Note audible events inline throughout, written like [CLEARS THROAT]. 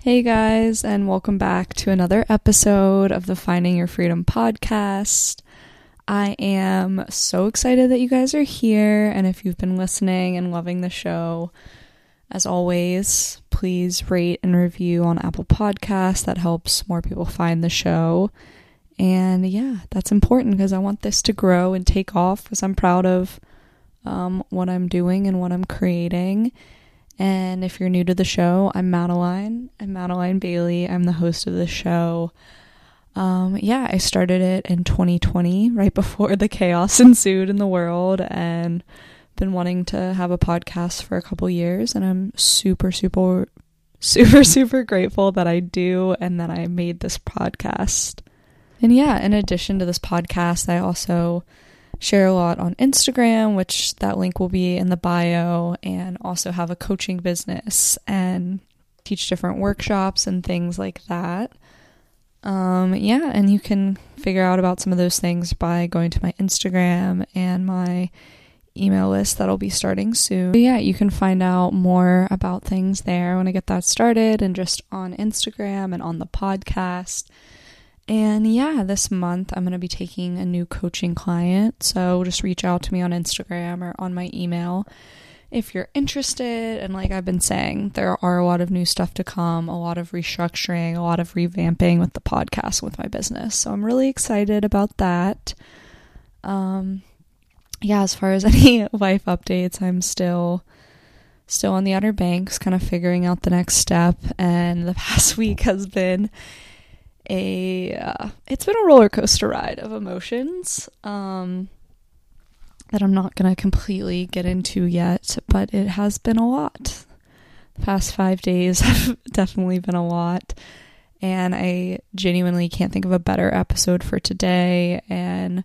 Hey guys, and welcome back to another episode of the Finding Your Freedom podcast. I am so excited that you guys are here, and if you've been listening and loving the show, as always, please rate and review on Apple Podcasts. That helps more people find the show. And yeah, that's important because I want this to grow and take off because I'm proud of um, what I'm doing and what I'm creating. And if you're new to the show, I'm Madeline. I'm Madeline Bailey. I'm the host of the show. Um, yeah, I started it in 2020, right before the chaos [LAUGHS] ensued in the world, and been wanting to have a podcast for a couple years. And I'm super, super, [LAUGHS] super, super grateful that I do and that I made this podcast. And yeah, in addition to this podcast, I also share a lot on Instagram, which that link will be in the bio, and also have a coaching business and teach different workshops and things like that. Um, yeah, and you can figure out about some of those things by going to my Instagram and my email list that'll be starting soon. But yeah, you can find out more about things there when I get that started and just on Instagram and on the podcast. And yeah, this month I'm going to be taking a new coaching client. So just reach out to me on Instagram or on my email if you're interested. And like I've been saying, there are a lot of new stuff to come, a lot of restructuring, a lot of revamping with the podcast with my business. So I'm really excited about that. Um yeah, as far as [LAUGHS] any life updates, I'm still still on the Outer Banks, kind of figuring out the next step. And the [LAUGHS] past week has been a uh, it's been a roller coaster ride of emotions um, that I'm not to completely get into yet, but it has been a lot. The past 5 days [LAUGHS] have definitely been a lot and I genuinely can't think of a better episode for today and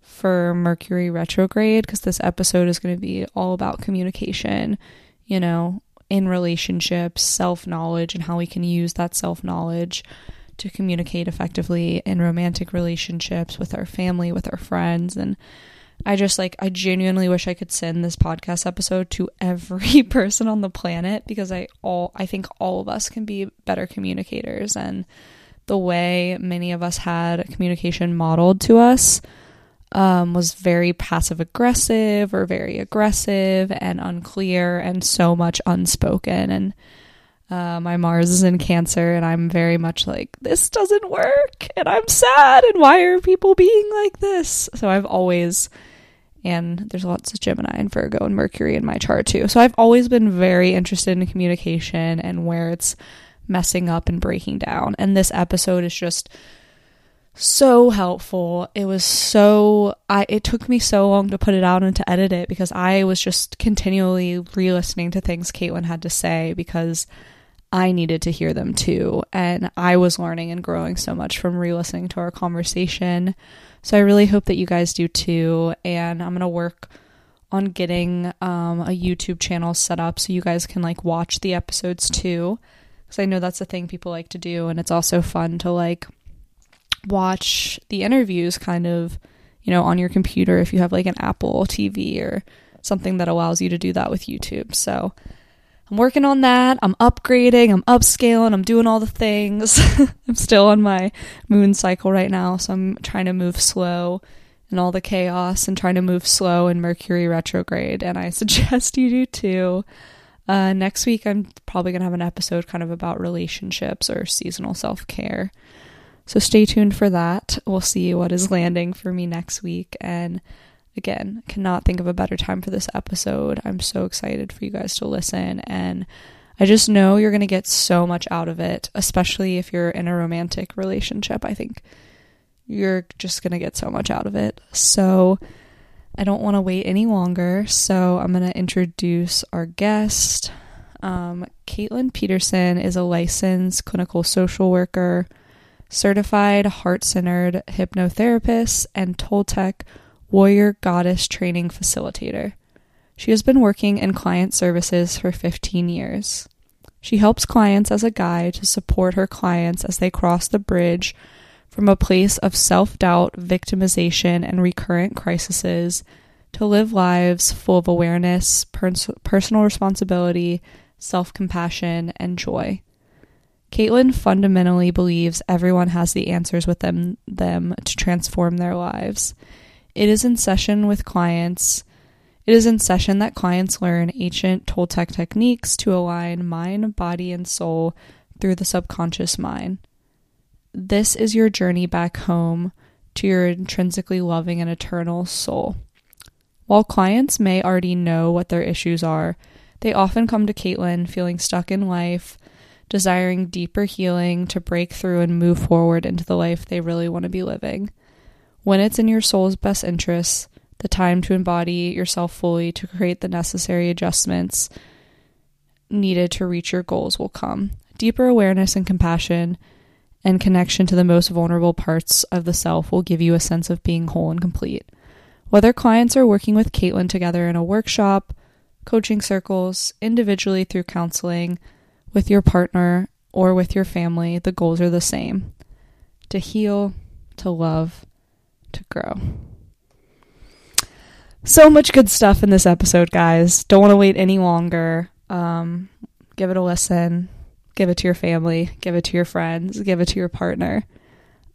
for Mercury retrograde because this episode is going to be all about communication, you know, in relationships, self-knowledge and how we can use that self-knowledge to communicate effectively in romantic relationships with our family, with our friends. And I just like, I genuinely wish I could send this podcast episode to every [LAUGHS] person on the planet because I all, I think all of us can be better communicators. And the way many of us had communication modeled to us um, was very passive aggressive or very aggressive and unclear and so much unspoken. And uh, my Mars is in Cancer, and I'm very much like, this doesn't work, and I'm sad, and why are people being like this? So I've always, and there's lots of Gemini and Virgo and Mercury in my chart too. So I've always been very interested in communication and where it's messing up and breaking down. And this episode is just so helpful. It was so I it took me so long to put it out and to edit it because I was just continually re-listening to things Caitlin had to say because I needed to hear them too. And I was learning and growing so much from re listening to our conversation. So I really hope that you guys do too. And I'm going to work on getting um, a YouTube channel set up so you guys can like watch the episodes too. Because I know that's a thing people like to do. And it's also fun to like watch the interviews kind of, you know, on your computer if you have like an Apple TV or something that allows you to do that with YouTube. So I'm working on that. I'm upgrading, I'm upscaling, I'm doing all the things. [LAUGHS] I'm still on my moon cycle right now, so I'm trying to move slow in all the chaos and trying to move slow in Mercury retrograde. And I [LAUGHS] suggest you do too. Uh, next week, I'm probably going to have an episode kind of about relationships or seasonal self care. So stay tuned for that. We'll see what is landing for me next week. And again, cannot think of a better time for this episode. I'm so excited for you guys to listen and I just know you're going to get so much out of it, especially if you're in a romantic relationship. I think you're just going to get so much out of it. So, I don't want to wait any longer. So, I'm going to introduce our guest. Um, Caitlin Peterson is a licensed clinical social worker, certified heart centered hypnotherapist, and Toltec Warrior Goddess Training Facilitator. She has been working in client services for 15 years. She helps clients as a guide to support her clients as they cross the bridge from a place of self doubt, victimization, and recurrent crises to live lives full of awareness, pers- personal responsibility, self compassion, and joy. Caitlin fundamentally believes everyone has the answers within them to transform their lives. It is in session with clients. It is in session that clients learn ancient Toltec techniques to align mind, body, and soul through the subconscious mind. This is your journey back home to your intrinsically loving and eternal soul. While clients may already know what their issues are, they often come to Caitlin feeling stuck in life, desiring deeper healing to break through and move forward into the life they really want to be living. When it's in your soul's best interests, the time to embody yourself fully to create the necessary adjustments needed to reach your goals will come. Deeper awareness and compassion and connection to the most vulnerable parts of the self will give you a sense of being whole and complete. Whether clients are working with Caitlin together in a workshop, coaching circles, individually through counseling, with your partner, or with your family, the goals are the same to heal, to love, to grow. So much good stuff in this episode, guys. Don't want to wait any longer. Um, give it a listen give it to your family, give it to your friends, give it to your partner.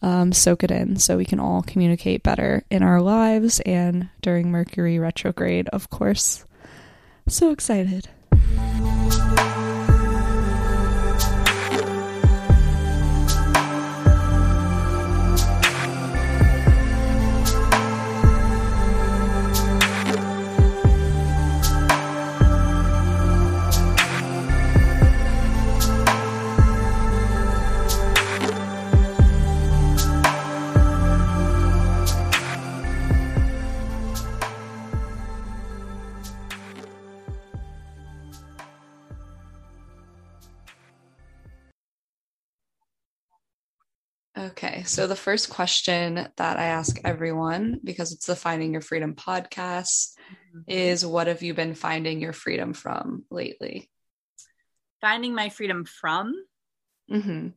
Um, soak it in so we can all communicate better in our lives and during Mercury retrograde, of course. So excited. Okay, so the first question that I ask everyone, because it's the Finding Your Freedom podcast, mm-hmm. is what have you been finding your freedom from lately? Finding my freedom from? Mm-hmm.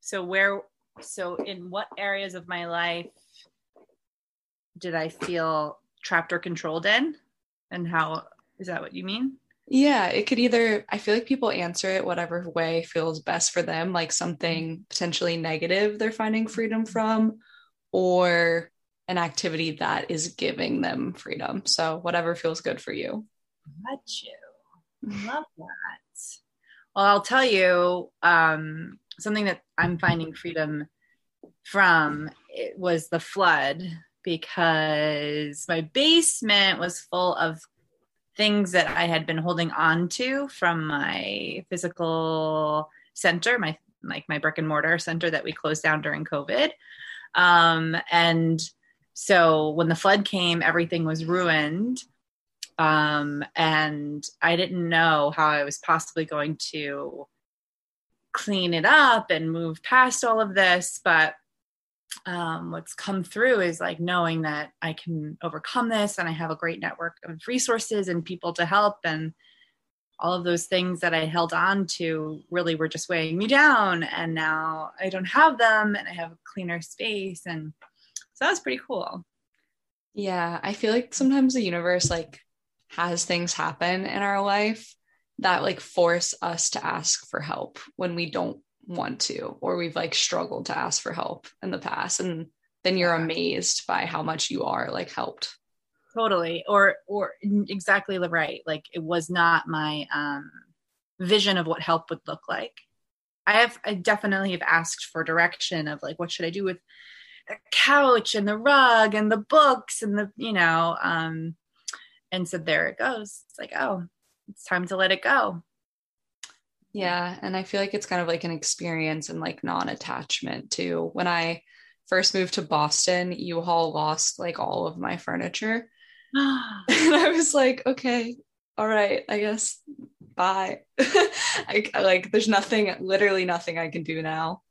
So, where, so in what areas of my life did I feel trapped or controlled in? And how is that what you mean? Yeah, it could either, I feel like people answer it whatever way feels best for them, like something potentially negative they're finding freedom from, or an activity that is giving them freedom. So, whatever feels good for you. Got you. Love that. Well, I'll tell you um, something that I'm finding freedom from it was the flood because my basement was full of things that I had been holding on to from my physical center, my like my brick and mortar center that we closed down during COVID. Um, and so when the flood came, everything was ruined. Um, and I didn't know how I was possibly going to clean it up and move past all of this. But um, what's come through is like knowing that I can overcome this and I have a great network of resources and people to help and all of those things that I held on to really were just weighing me down and now I don't have them and I have a cleaner space and so that was pretty cool. Yeah, I feel like sometimes the universe like has things happen in our life that like force us to ask for help when we don't want to or we've like struggled to ask for help in the past and then you're amazed by how much you are like helped. Totally. Or or exactly the right. Like it was not my um vision of what help would look like. I have i definitely have asked for direction of like what should i do with the couch and the rug and the books and the you know um and so there it goes. It's like oh it's time to let it go yeah. And I feel like it's kind of like an experience and like non attachment too. When I first moved to Boston, U Haul lost like all of my furniture. [GASPS] [LAUGHS] and I was like, okay, all right, I guess bye. [LAUGHS] I, like, there's nothing, literally nothing I can do now.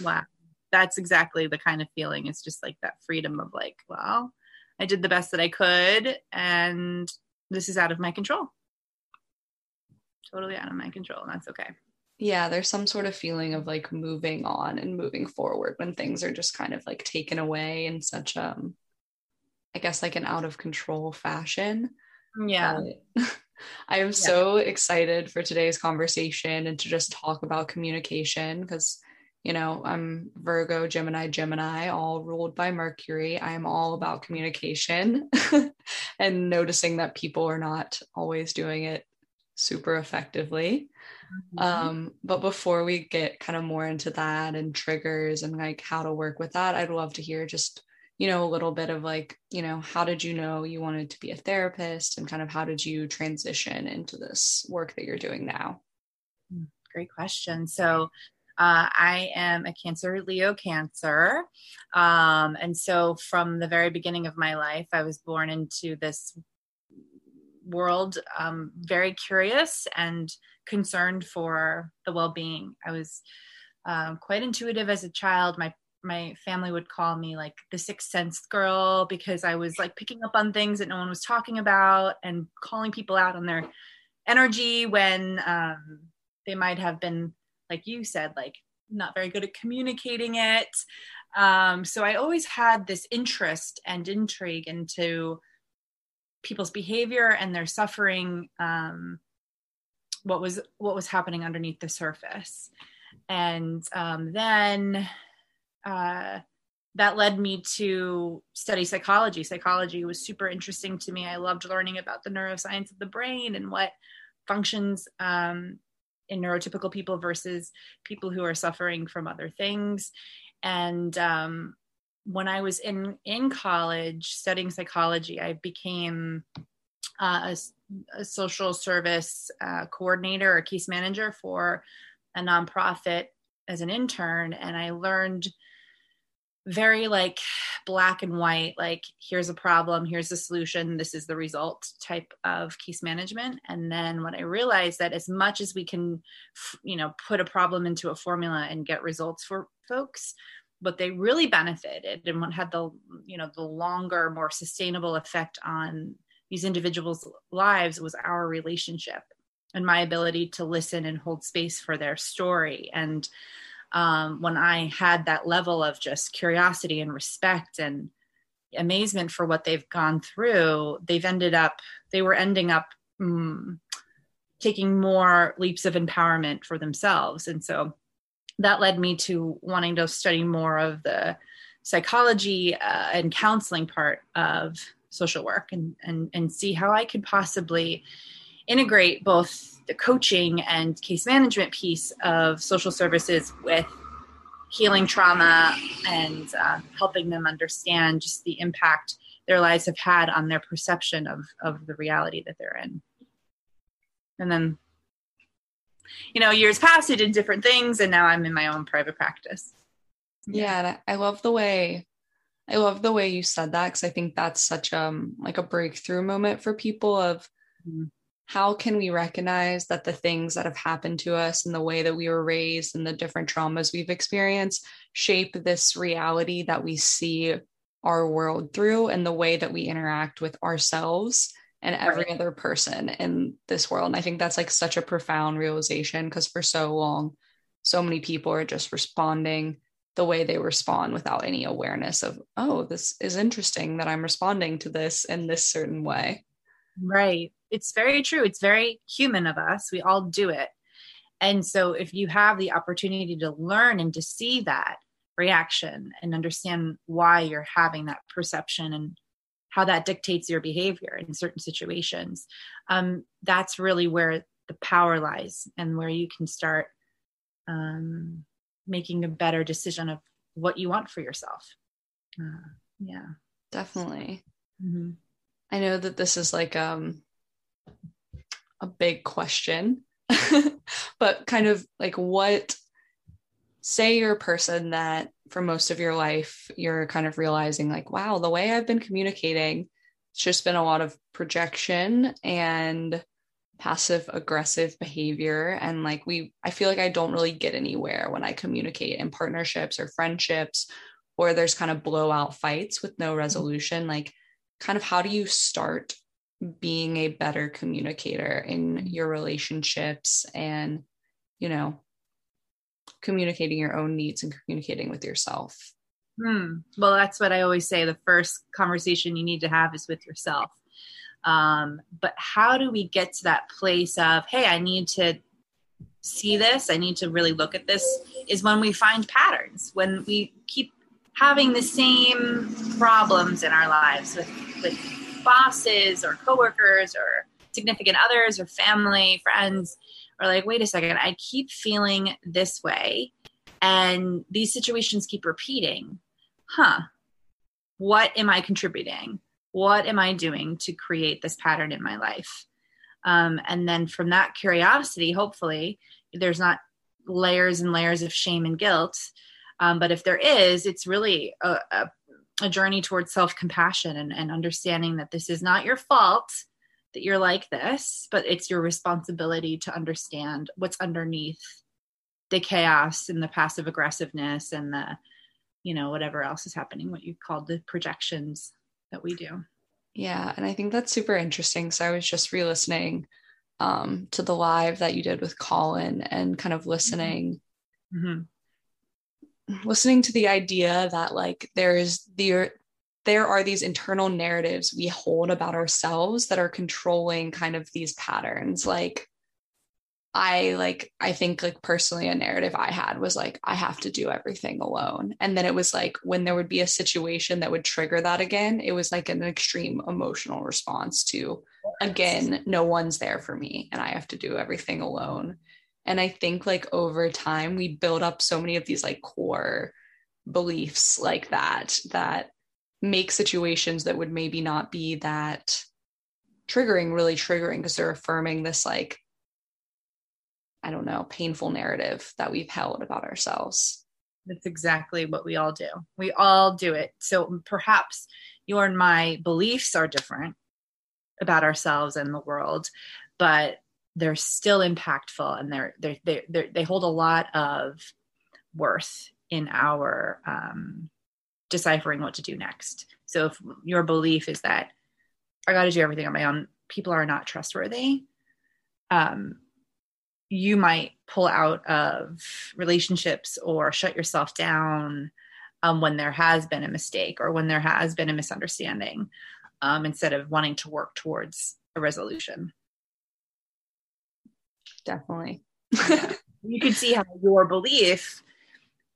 Wow. That's exactly the kind of feeling. It's just like that freedom of like, well, I did the best that I could, and this is out of my control totally out of my control and that's okay yeah there's some sort of feeling of like moving on and moving forward when things are just kind of like taken away in such um i guess like an out of control fashion yeah [LAUGHS] I am yeah. so excited for today's conversation and to just talk about communication because, you know, I'm Virgo, Gemini, Gemini, all ruled by Mercury. I am all about communication [LAUGHS] and noticing that people are not always doing it super effectively. Mm-hmm. Um, but before we get kind of more into that and triggers and like how to work with that, I'd love to hear just you know, a little bit of like, you know, how did you know you wanted to be a therapist and kind of how did you transition into this work that you're doing now? Hmm, great question. So, uh, I am a Cancer Leo Cancer. Um, and so, from the very beginning of my life, I was born into this world um, very curious and concerned for the well being. I was um, quite intuitive as a child. My my family would call me like the sixth sense girl because I was like picking up on things that no one was talking about and calling people out on their energy when um, they might have been, like you said, like not very good at communicating it. Um, so I always had this interest and intrigue into people's behavior and their suffering. Um, what was what was happening underneath the surface, and um, then uh, that led me to study psychology. Psychology was super interesting to me. I loved learning about the neuroscience of the brain and what functions um, in neurotypical people versus people who are suffering from other things. And um, when I was in in college studying psychology, I became uh, a, a, social service uh, coordinator or case manager for a nonprofit as an intern, and I learned very like black and white like here's a problem here's the solution this is the result type of case management. And then when i realized that as much as we can you know put a problem into a formula and get results for folks but they really benefited and what had the you know the longer more sustainable effect on these individuals lives was our relationship and my ability to listen and hold space for their story and um, when I had that level of just curiosity and respect and amazement for what they've gone through, they've ended up, they were ending up mm, taking more leaps of empowerment for themselves. And so that led me to wanting to study more of the psychology uh, and counseling part of social work and, and, and see how I could possibly integrate both the coaching and case management piece of social services with healing trauma and uh, helping them understand just the impact their lives have had on their perception of, of the reality that they're in. And then, you know, years passed, I did different things, and now I'm in my own private practice. Yeah, I love the way I love the way you said that because I think that's such um like a breakthrough moment for people of mm-hmm. how can we recognize that the things that have happened to us and the way that we were raised and the different traumas we've experienced shape this reality that we see our world through and the way that we interact with ourselves and every right. other person in this world. And I think that's like such a profound realization because for so long, so many people are just responding the way they respond without any awareness of, oh, this is interesting that I'm responding to this in this certain way. Right it's very true. It's very human of us. We all do it. And so if you have the opportunity to learn and to see that reaction and understand why you're having that perception and how that dictates your behavior in certain situations, um, that's really where the power lies and where you can start um, making a better decision of what you want for yourself. Uh, yeah, definitely. Mm-hmm. I know that this is like um a big question, [LAUGHS] but kind of like what, say you're a person that for most of your life, you're kind of realizing, like, wow, the way I've been communicating, it's just been a lot of projection and passive aggressive behavior. And like we i feel like i don't really get anywhere when i communicate in partnerships or friendships or there's kind of blowout fights with no mm-hmm. resolution. Like kind of how do you start being a better communicator in mm-hmm. your relationships and you know communicating your own needs and communicating with yourself. Hmm. well that's what i always say. The first conversation you need to have is with yourself. Um, but how do we get to that place of, hey, I need to see this, I need to really look at this, is when we find patterns, when we keep having the same problems in our lives with, with bosses or coworkers or significant others or family, friends, or like, wait a second, I keep feeling this way and these situations keep repeating. Huh, what am I contributing? What am I doing to create this pattern in my life? Um, and then from that curiosity, hopefully, there's not layers and layers of shame and guilt. Um, but if there is, it's really a, a, a journey towards self compassion and, and understanding that this is not your fault that you're like this, but it's your responsibility to understand what's underneath the chaos and the passive aggressiveness and the, you know, whatever else is happening, what you called the projections that we do. Yeah. And I think that's super interesting. So I was just re listening um, to the live that you did with Colin and kind of listening. Mm-hmm listening to the idea that like there's the there are these internal narratives we hold about ourselves that are controlling kind of these patterns. Like i like i think like personally a narrative i had was like i have to do everything alone. And then it was like when there would be a situation that would trigger that again it was like an extreme emotional response to again no one's there for me and i have to do everything alone. And I think like over time, we build up so many of these like core beliefs like that, that make situations that would maybe not be that triggering really triggering because they're affirming this like, I don't know, painful narrative that we've held about ourselves. That's exactly what we all do. We all do it. So perhaps your and my beliefs are different about ourselves and the world, but they're still impactful and they're, they're, they're, they're they hold a lot of worth in our um, deciphering what to do next. So if your belief is that I got to do everything on my own, people are not trustworthy. Um, you might pull out of relationships or shut yourself down um, when there has been a mistake or when there has been a misunderstanding um, instead of wanting to work towards a resolution definitely. [LAUGHS] you can see how your belief,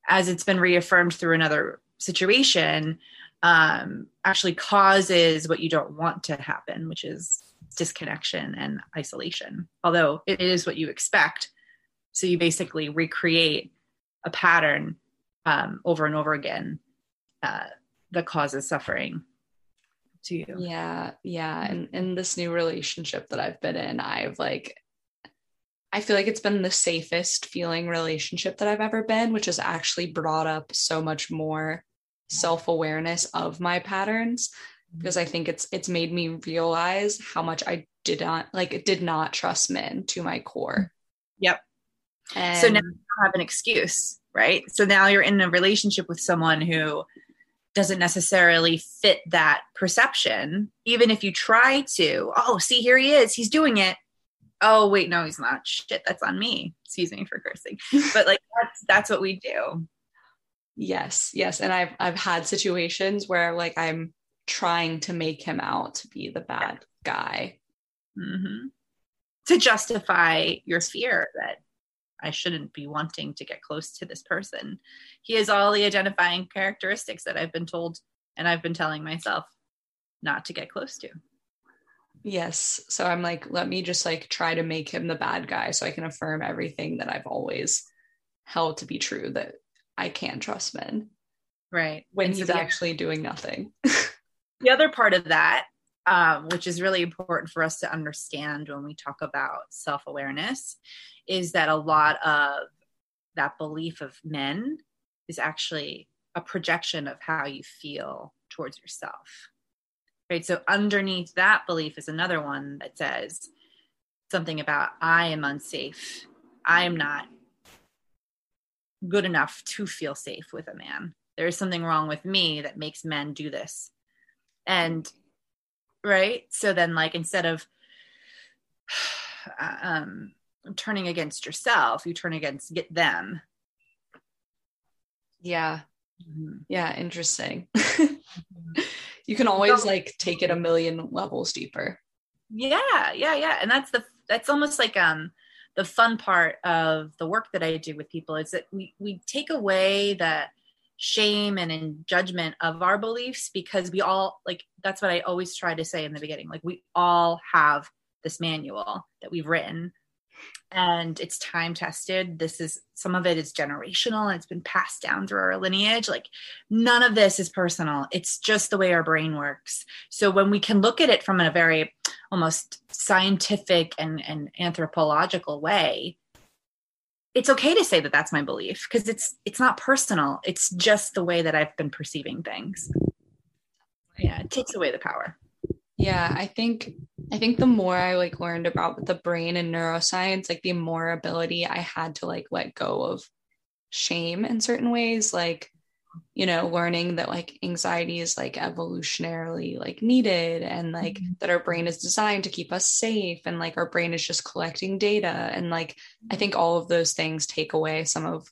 as it's been reaffirmed through another situation, um, actually causes what you don't want to happen, which is disconnection and isolation. Although it is what you expect. So you basically recreate a pattern um, over and over again uh, that causes suffering to you. Yeah, yeah. And in this new relationship that I've been in, I've like I feel like it's been the safest feeling relationship that I've ever been, which has actually brought up so much more self-awareness of my patterns mm-hmm. because I think it's it's made me realize how much I did not like it did not trust men to my core. Mm-hmm. Yep. And so now you have an excuse, right? So now you're in a relationship with someone who doesn't necessarily fit that perception. Even if you try to, oh, see, here he is, he's doing it oh wait no he's not shit that's on me excuse me for cursing [LAUGHS] but like that's that's what we do yes yes and i've i've had situations where like i'm trying to make him out to be the bad guy mm-hmm. to justify your fear that i shouldn't be wanting to get close to this person he has all the identifying characteristics that i've been told and i've been telling myself not to get close to Yes. So I'm like, let me just like try to make him the bad guy so I can affirm everything that I've always held to be true that I can't trust men. Right. When and he's so actually doing nothing. the other part of that, um, which is really important for us to understand when we talk about self awareness, is that a lot of that belief of men is actually a projection of how you feel towards yourself right so underneath that belief is another one that says something about i am unsafe i am not good enough to feel safe with a man. There is something wrong with me that makes men do this. And right? So then like instead of [SIGHS] um turning against yourself you turn against get them. Yeah. Mm-hmm. yeah interesting. [LAUGHS] Mm-hmm. You can always like take it a million levels deeper. Yeah yeah yeah. And that's the that's almost like um the fun part of the work that i do with people is that we we take away the shame and judgment of our beliefs because we all like that's what i always try to say in the beginning like we all have this manual that we've written and it's time tested. This is some of it is generational and it's been passed down through our lineage. Like none of this is personal. It's just the way our brain works. So when we can look at it from a very almost scientific and, and anthropological way it's okay to say that that's my belief because it's it's not personal. It's just the way that i've been perceiving things. Yeah it takes away the power. Yeah i think i think the more i like learned about the brain and neuroscience like the more ability i had to like let go of shame in certain ways. Like you know learning that like anxiety is like evolutionarily like needed and like mm-hmm. that our brain is designed to keep us safe and like our brain is just collecting data and like i think all of those things take away some of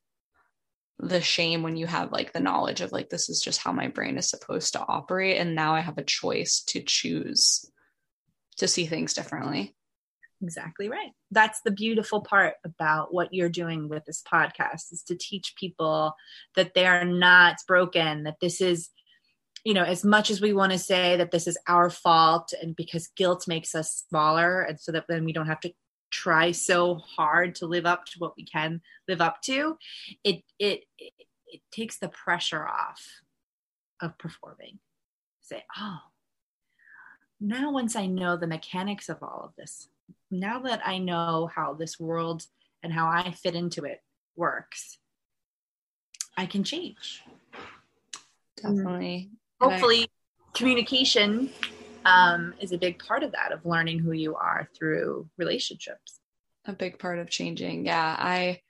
the shame when you have like the knowledge of like this is just how my brain is supposed to operate and now i have a choice to choose to see things differently exactly right. That's the beautiful part about what you're doing with this podcast is to teach people that they are not broken that this is you know as much as we want to say that this is our fault and because guilt makes us smaller and so that then we don't have to try so hard to live up to what we can live up to it it it, it takes the pressure off of performing. Say oh now once i know the mechanics of all of this now that I know how this world and how I fit into it works, I can change. Definitely. Hopefully, I- communication um, is a big part of that, of learning who you are through relationships. A big part of changing. Yeah. I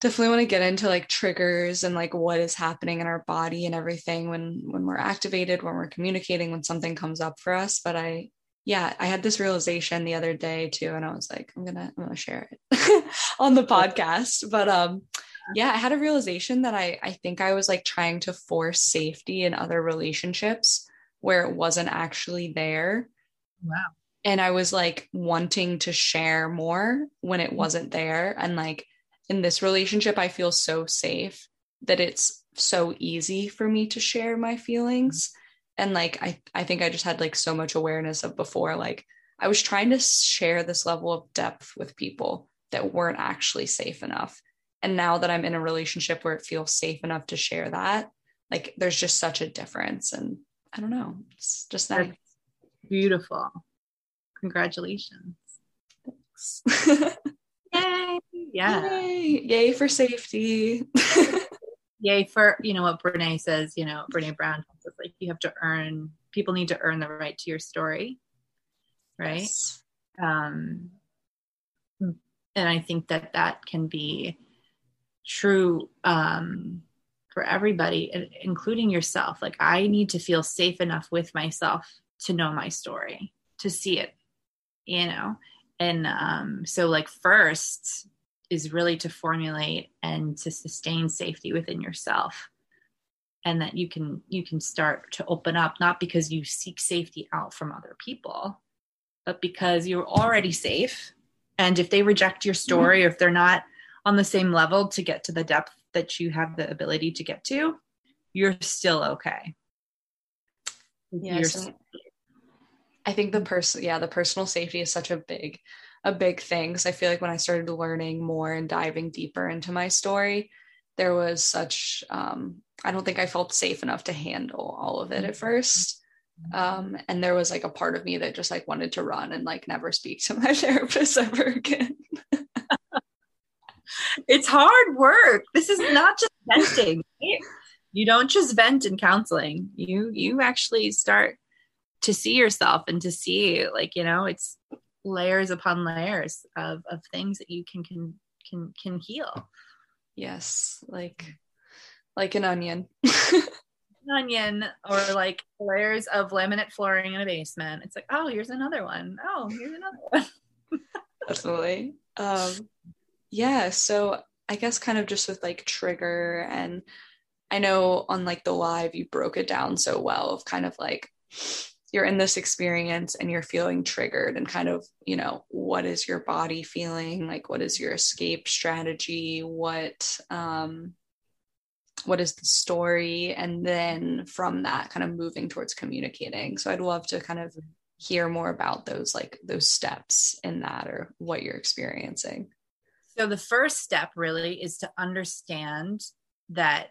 definitely want to get into like triggers and like what is happening in our body and everything when when we're activated when we're communicating when something comes up for us but i yeah, I had this realization the other day too, and I was like, I'm gonna I'm gonna share it [LAUGHS] on the podcast. But um, yeah, I had a realization that I I think I was like trying to force safety in other relationships where it wasn't actually there. Wow. And I was like wanting to share more when it mm-hmm. wasn't there. And like in this relationship, I feel so safe that it's so easy for me to share my feelings and like i i think i just had like so much awareness of before like i was trying to share this level of depth with people that weren't actually safe enough. And now that i'm in a relationship where it feels safe enough to share that like there's just such a difference. And i don't know it's just nice. Beautiful. Congratulations. Thanks. yay. Yeah. Yay. yay for safety. [LAUGHS] Yay for you know what brene says you know brene brown says like you have to earn people need to earn the right to your story right? Yes. um and i think that that can be true um for everybody including yourself. Like i need to feel safe enough with myself to know my story to see it you know? And um so like first is really to formulate and to sustain safety within yourself and that you can you can start to open up not because you seek safety out from other people but because you're already safe. And if they reject your mm-hmm. story or if they're not on the same level to get to the depth that you have the ability to get to you're still okay. Yes i think the person yeah the personal safety is such a big a big thing because I feel like when I started learning more and diving deeper into my story, there was such um, I don't think I felt safe enough to handle all of it at first. Um, and there was like a part of me that just like wanted to run and like never speak to my [LAUGHS] therapist ever again. it's hard work. This is not just venting. you don't just vent in counseling. You you actually start to see yourself and to see like, you know, it's layers upon layers of of things that you can can can can heal yes like like an onion. [LAUGHS] An onion or like layers of laminate flooring in a basement. It's like oh here's another one. Oh here's another one. [LAUGHS] Definitely. Um yeah so i guess kind of just with like trigger and i know on like the live you broke it down so well of kind of like you're in this experience and you're feeling triggered and kind of you know what is your body feeling? Like what is your escape strategy? What um what is the story? And then from that kind of moving towards communicating. So i'd love to kind of hear more about those like those steps in that or what you're experiencing. So the first step really is to understand that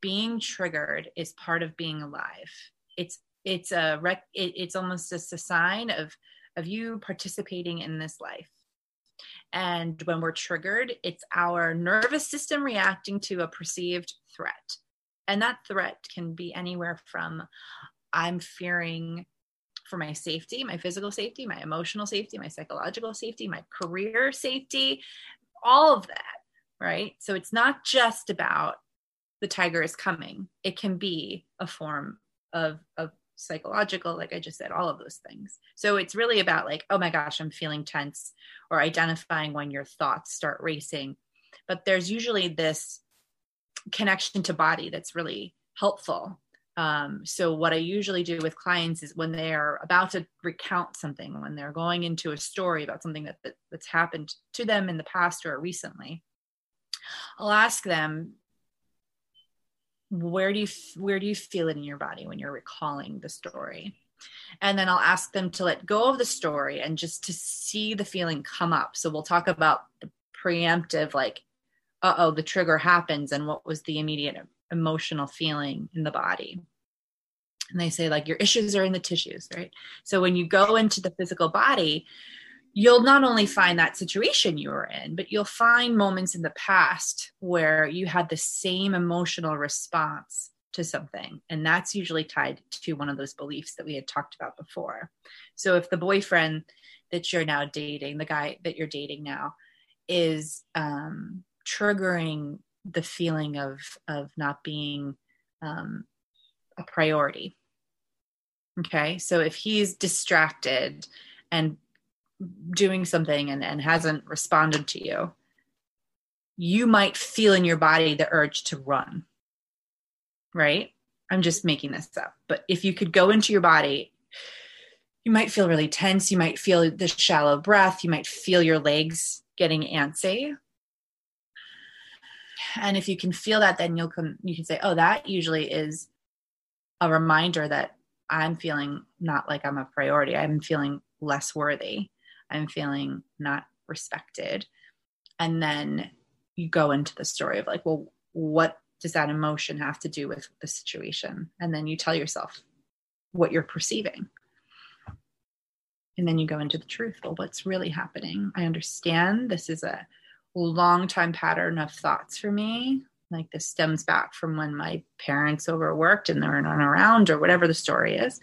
being triggered is part of being alive. It's it's a rec- it, it's almost just a sign of of you participating in this life. And when we're triggered it's our nervous system reacting to a perceived threat. And that threat can be anywhere from i'm fearing for my safety my physical safety my emotional safety my psychological safety my career safety all of that right? So it's not just about the tiger is coming. It can be a form of of psychological, like I just said, all of those things. So it's really about like, oh my gosh, I'm feeling tense, or identifying when your thoughts start racing. But there's usually this connection to body that's really helpful. Um, so what I usually do with clients is when they are about to recount something, when they're going into a story about something that, that that's happened to them in the past or recently, I'll ask them where do you where do you feel it in your body when you're recalling the story? And then i'll ask them to let go of the story and just to see the feeling come up. So we'll talk about the preemptive like uh-oh the trigger happens and what was the immediate emotional feeling in the body? And they say like your issues are in the tissues right? So when you go into the physical body you'll not only find that situation you were in, but you'll find moments in the past where you had the same emotional response to something. And that's usually tied to one of those beliefs that we had talked about before. So if the boyfriend that you're now dating, the guy that you're dating now, is um, triggering the feeling of of not being um, a priority. Okay, so if he's distracted and doing something and, and hasn't responded to you, you might feel in your body the urge to run. Right? I'm just making this up. But if you could go into your body, you might feel really tense. You might feel the shallow breath. You might feel your legs getting antsy. And if you can feel that, then you'll come, you can say, oh, that usually is a reminder that I'm feeling not like I'm a priority. I'm feeling less worthy. I'm feeling not respected. And then you go into the story of like, well, what does that emotion have to do with the situation? And then you tell yourself what you're perceiving. And then you go into the truth. Well, what's really happening? I understand this is a long time pattern of thoughts for me. Like this stems back from when my parents overworked and they were not around, or whatever the story is,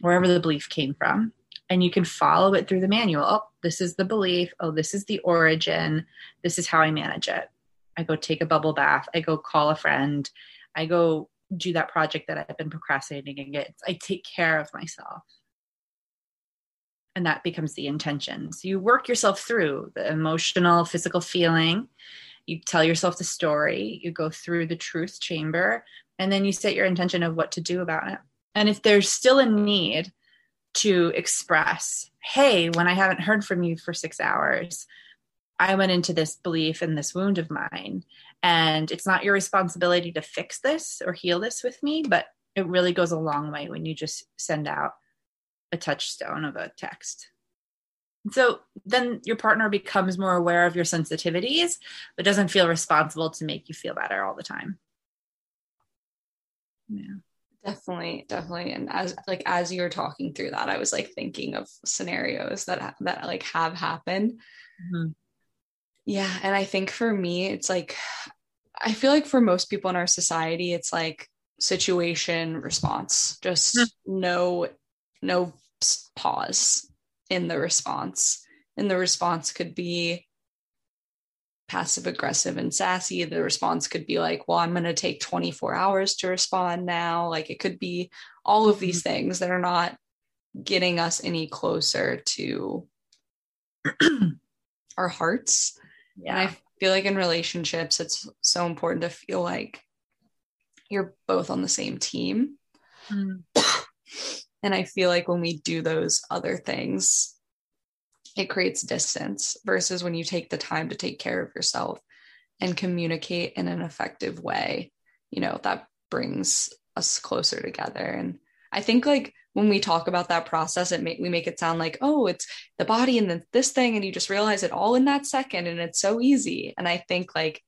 wherever the belief came from and you can follow it through the manual. Oh, this is the belief. Oh, this is the origin. This is how I manage it. I go take a bubble bath. I go call a friend. I go do that project that I've been procrastinating and get. I take care of myself. And that becomes the intention. So you work yourself through the emotional, physical feeling. You tell yourself the story. You go through the truth chamber. And then you set your intention of what to do about it. And if there's still a need, to express, hey, when I haven't heard from you for six hours, I went into this belief and this wound of mine. And it's not your responsibility to fix this or heal this with me, but it really goes a long way when you just send out a touchstone of a text. So then your partner becomes more aware of your sensitivities, but doesn't feel responsible to make you feel better all the time. Yeah definitely definitely and as like as you're talking through that i was like thinking of scenarios that that like have happened mm-hmm. yeah and i think for me it's like [SIGHS] i feel like for most people in our society it's like situation response just mm-hmm. no no pause in the response and the response could be passive aggressive and sassy the response could be like well i'm going to take 24 hours to respond now like it could be all of these mm-hmm. things that are not getting us any closer to [CLEARS THROAT] our hearts yeah. and i feel like in relationships it's so important to feel like you're both on the same team mm. [COUGHS] And I feel like when we do those other things, it creates distance versus when you take the time to take care of yourself and communicate in an effective way, you know, that brings us closer together. And I think like when we talk about that process, it make we make it sound like, oh, it's the body and then this thing, and you just realize it all in that second, and it's so easy. And I think like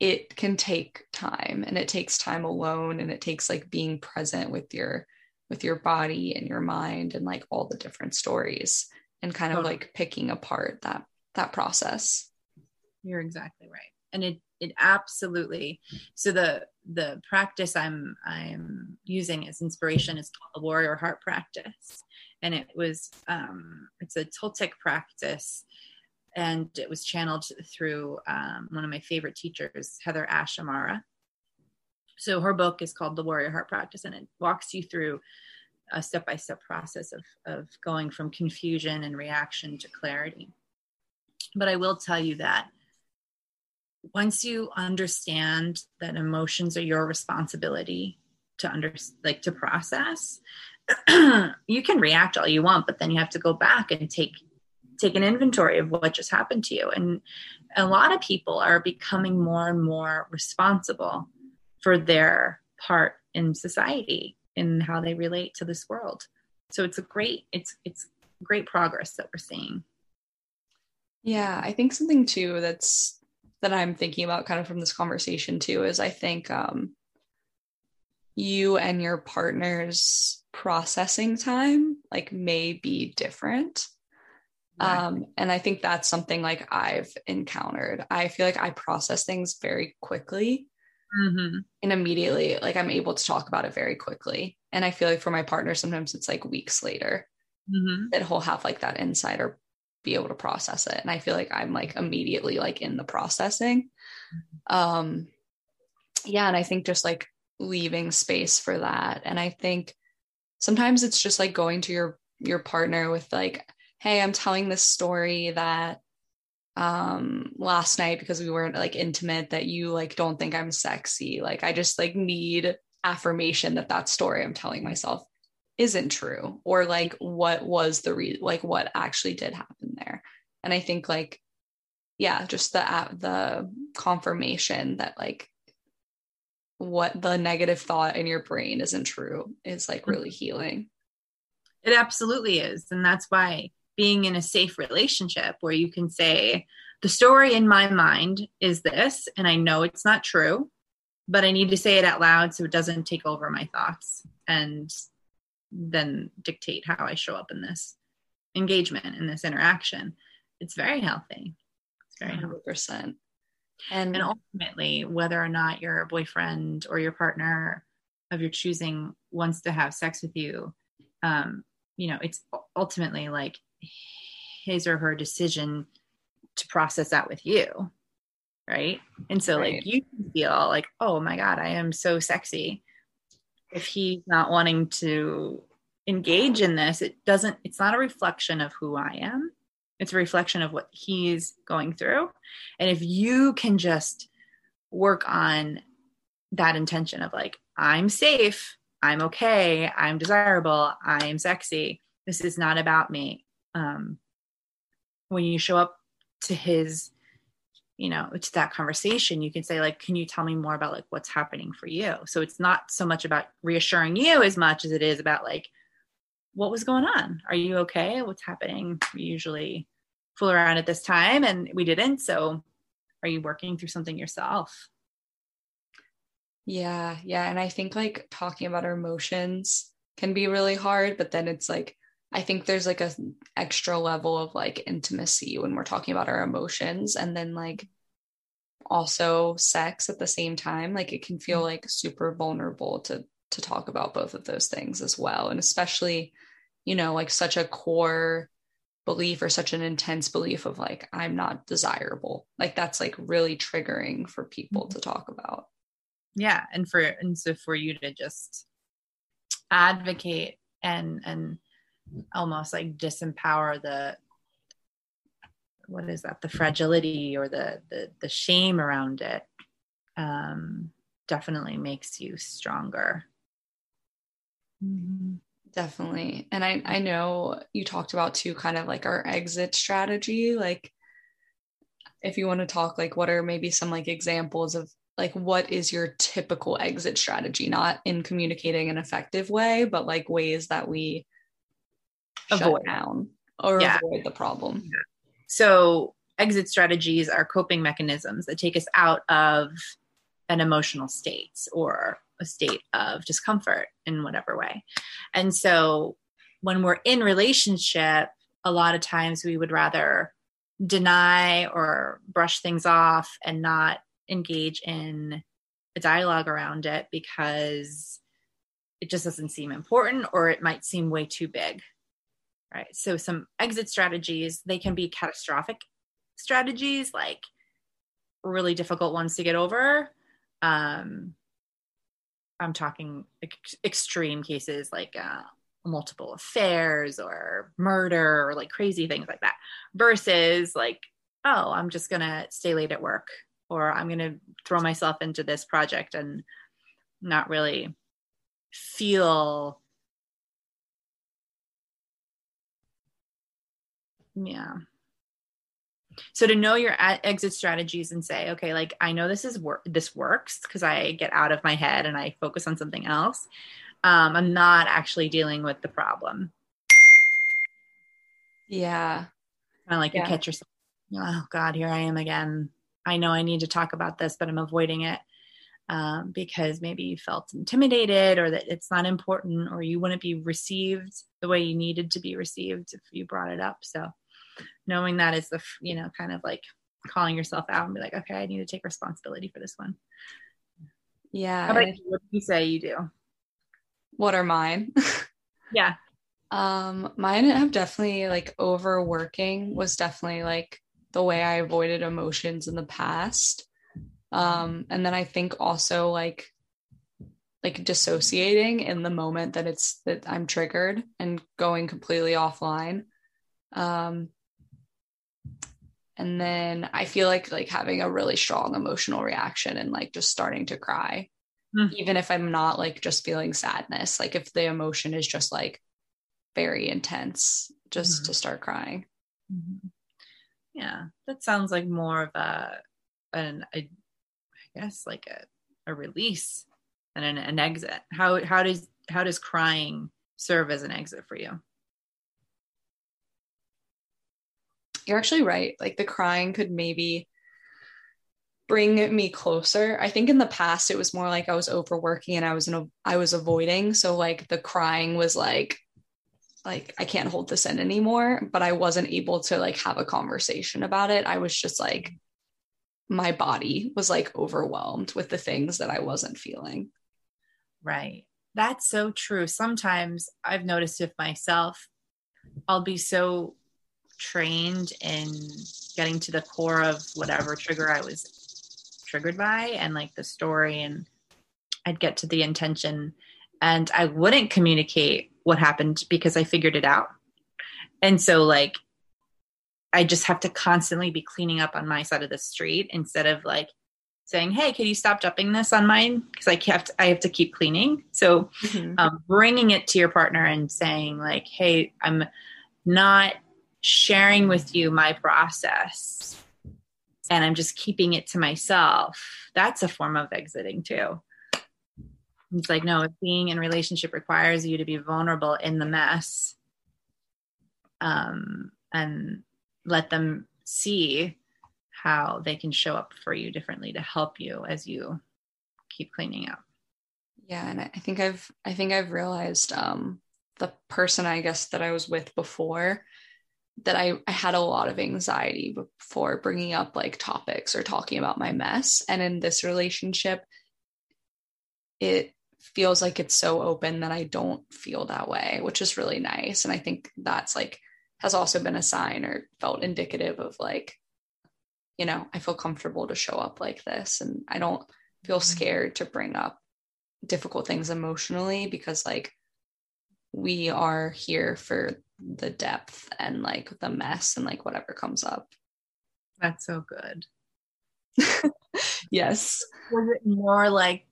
it can take time and it takes time alone and it takes like being present with your with your body and your mind and like all the different stories and kind of like picking apart that that process. You're exactly right. And it it absolutely so the the practice i'm i'm using as inspiration is called the warrior heart practice. And it was um it's a toltec practice. And it was channeled through um, one of my favorite teachers heather ash amara so her book is called the warrior heart practice and it walks you through a step-by-step process of of going from confusion and reaction to clarity. But i will tell you that once you understand that emotions are your responsibility to under like to process [CLEARS THROAT] you can react all you want but then you have to go back and take take an inventory of what just happened to you. And a lot of people are becoming more and more responsible for their part in society in how they relate to this world so it's a great it's it's great progress that we're seeing yeah i think something too that's that I'm thinking about kind of from this conversation too is I think um, you and your partner's processing time like may be different. Um, and I think that's something like I've encountered. I feel like I process things very quickly mm-hmm. and immediately, like I'm able to talk about it very quickly. And I feel like for my partner, sometimes it's like weeks later mm-hmm. that he'll have like that insight or be able to process it and i feel like i'm like immediately like in the processing um yeah and i think just like leaving space for that and i think sometimes it's just like going to your your partner with like hey i'm telling this story that um last night because we weren't like intimate that you like don't think i'm sexy. Like i just like need affirmation that that story i'm telling myself isn't true or like what was the re like what actually did happen there. And i think like yeah just the uh, the confirmation that like what the negative thought in your brain isn't true is like really healing. It absolutely is. And that's why being in a safe relationship where you can say the story in my mind is this and i know it's not true but i need to say it out loud so it doesn't take over my thoughts and then dictate how I show up in this engagement in this interaction. It's very healthy. It's very 100%. Healthy. And, and ultimately, whether or not your boyfriend or your partner of your choosing wants to have sex with you, um, you know, it's ultimately like his or her decision to process that with you. Right. And so, right. like, you feel like, oh my God, I am so sexy if he's not wanting to engage in this, it doesn't, it's not a reflection of who I am. It's a reflection of what he's going through. And if you can just work on that intention of like, I'm safe, I'm okay, I'm desirable, I'm sexy, this is not about me. Um, when you show up to his you know to that conversation you can say like can you tell me more about like what's happening for you? So it's not so much about reassuring you as much as it is about like what was going on? Are you okay? What's happening? We usually fool around at this time and we didn't so are you working through something yourself? Yeah yeah and i think like talking about our emotions can be really hard but then it's like I think there's like a extra level of like intimacy when we're talking about our emotions and then like also sex at the same time like it can feel mm-hmm. like super vulnerable to to talk about both of those things as well and especially you know like such a core belief or such an intense belief of like I'm not desirable like that's like really triggering for people mm-hmm. to talk about yeah and for and so for you to just advocate and and almost like disempower the what is that the fragility or the the, the shame around it um, definitely makes you stronger mm-hmm. Definitely. And I I know you talked about too kind of like our exit strategy like if you want to talk like what are maybe some like examples of like what is your typical exit strategy not in communicating an effective way but like ways that we avoid down or yeah. avoid the problem. So exit strategies are coping mechanisms that take us out of an emotional state or a state of discomfort in whatever way. And so when we're in relationship, a lot of times we would rather deny or brush things off and not engage in a dialogue around it because it just doesn't seem important or it might seem way too big right? So some exit strategies they can be catastrophic strategies like really difficult ones to get over. Um i'm talking ex- extreme cases like uh, multiple affairs or murder or like crazy things like that versus like oh i'm just gonna stay late at work or i'm gonna throw myself into this project and not really feel yeah. So to know your exit strategies and say okay like i know this is work this works because i get out of my head and i focus on something else um, i'm not actually dealing with the problem. Yeah. Kind of like yeah. you catch yourself oh god here i am again. I know i need to talk about this but i'm avoiding it um, because maybe you felt intimidated or that it's not important or you wouldn't be received the way you needed to be received if you brought it up. So knowing that is the you know kind of like calling yourself out and be like okay i need to take responsibility for this one. Yeah How about you? what do you say you do? What are mine? [LAUGHS] Yeah. Um mine have definitely like overworking was definitely like the way i avoided emotions in the past um and then i think also like like dissociating in the moment that it's that i'm triggered and going completely offline um and then i feel like like having a really strong emotional reaction and like just starting to cry mm-hmm. even if i'm not like just feeling sadness like if the emotion is just like very intense just mm-hmm. to start crying mm-hmm. yeah that sounds like more of a an a, guess like a, a release and an, an exit how how does how does crying serve as an exit for you you're actually right. Like the crying could maybe bring me closer. I think in the past it was more like I was overworking and I was in a, I was avoiding. So like the crying was like like I can't hold this in anymore, but I wasn't able to like have a conversation about it. I was just like my body was like overwhelmed with the things that I wasn't feeling. Right. That's so true. Sometimes I've noticed with myself, I'll be so trained in getting to the core of whatever trigger I was triggered by and like the story and I'd get to the intention and I wouldn't communicate what happened because I figured it out. And so like I just have to constantly be cleaning up on my side of the street instead of like saying, "Hey, can you stop dumping this on mine?" Because I have to, I have to keep cleaning. So, mm-hmm. um, bringing it to your partner and saying like, "Hey, I'm not sharing with you my process and I'm just keeping it to myself, that's a form of exiting too. It's like, no, being in relationship requires you to be vulnerable in the mess um, and let them see how they can show up for you differently to help you as you keep cleaning up. Yeah, and I think I've I think I've realized um, the person I guess that I was with before that I, I had a lot of anxiety before bringing up like topics or talking about my mess. And in this relationship, it feels like it's so open that I don't feel that way, which is really nice. And I think that's like has also been a sign or felt indicative of like, you know, I feel comfortable to show up like this and I don't feel mm-hmm. scared to bring up difficult things emotionally because like we are here for the depth and like the mess and like whatever comes up. That's so good. [LAUGHS] yes. Was it more like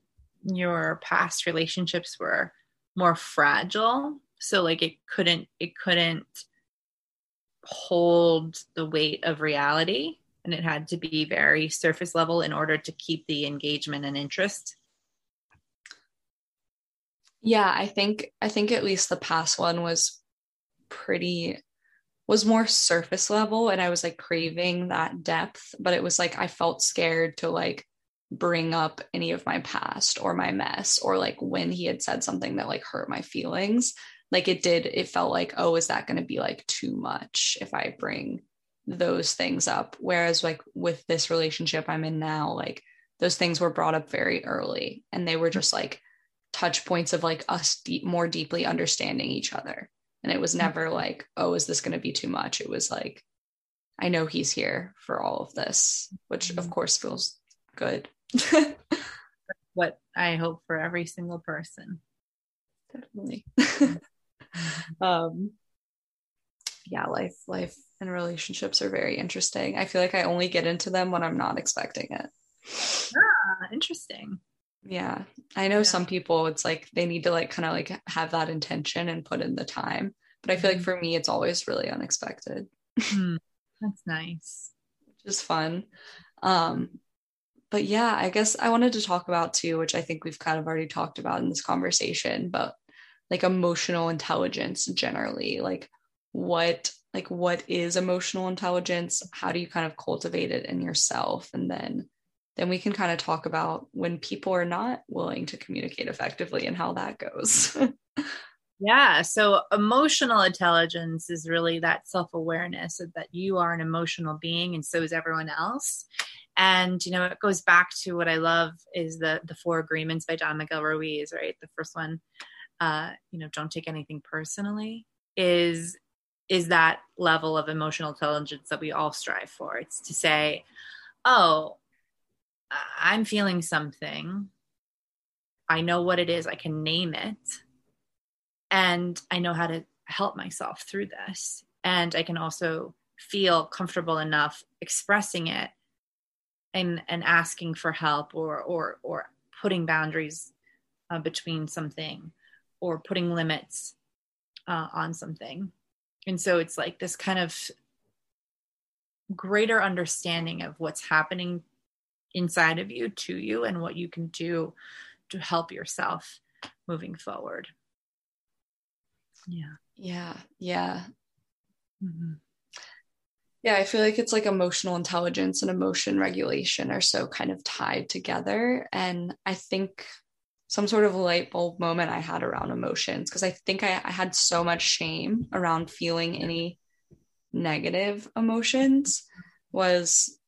your past relationships were more fragile so like it couldn't it couldn't hold the weight of reality and it had to be very surface level in order to keep the engagement and interest. Yeah i think i think at least the past one was pretty was more surface level and i was like craving that depth but it was like i felt scared to like bring up any of my past or my mess or like when he had said something that like hurt my feelings like it did it felt like oh is that going to be like too much if i bring those things up? Whereas like with this relationship i'm in now like those things were brought up very early and they were just like touch points of like us deep, more deeply understanding each other. And it was mm-hmm. never like oh is this going to be too much? It was like i know he's here for all of this which of mm-hmm. course feels good. [LAUGHS] What i hope for every single person. Definitely [LAUGHS] um yeah life life and relationships are very interesting. I feel like i only get into them when i'm not expecting it. Ah interesting. Yeah. I know yeah. some people it's like they need to like kind of like have that intention and put in the time but i feel like mm-hmm. for me it's always really unexpected. Mm, that's nice. Which is fun. Um but yeah i guess i wanted to talk about too which i think we've kind of already talked about in this conversation but like emotional intelligence generally? Like what like what is emotional intelligence? How do you kind of cultivate it in yourself? And then then we can kind of talk about when people are not willing to communicate effectively and how that goes. [LAUGHS] Yeah so emotional intelligence is really that self-awareness that you are an emotional being and so is everyone else. And you know it goes back to what i love is the the four agreements by don miguel ruiz right? The first one uh, you know, don't take anything personally is is that level of emotional intelligence that we all strive for. It's to say, oh, I'm feeling something. I know what it is. I can name it. And I know how to help myself through this. And I can also feel comfortable enough expressing it and, and asking for help or, or, or putting boundaries uh, between something or putting limits uh, on something. And so it's like this kind of greater understanding of what's happening inside of you to you and what you can do to help yourself moving forward. Yeah. Yeah. Yeah. Mm-hmm. Yeah, I feel like it's like emotional intelligence and emotion regulation are so kind of tied together. And I think some sort of light bulb moment I had around emotions because I think I, I, had so much shame around feeling any negative emotions was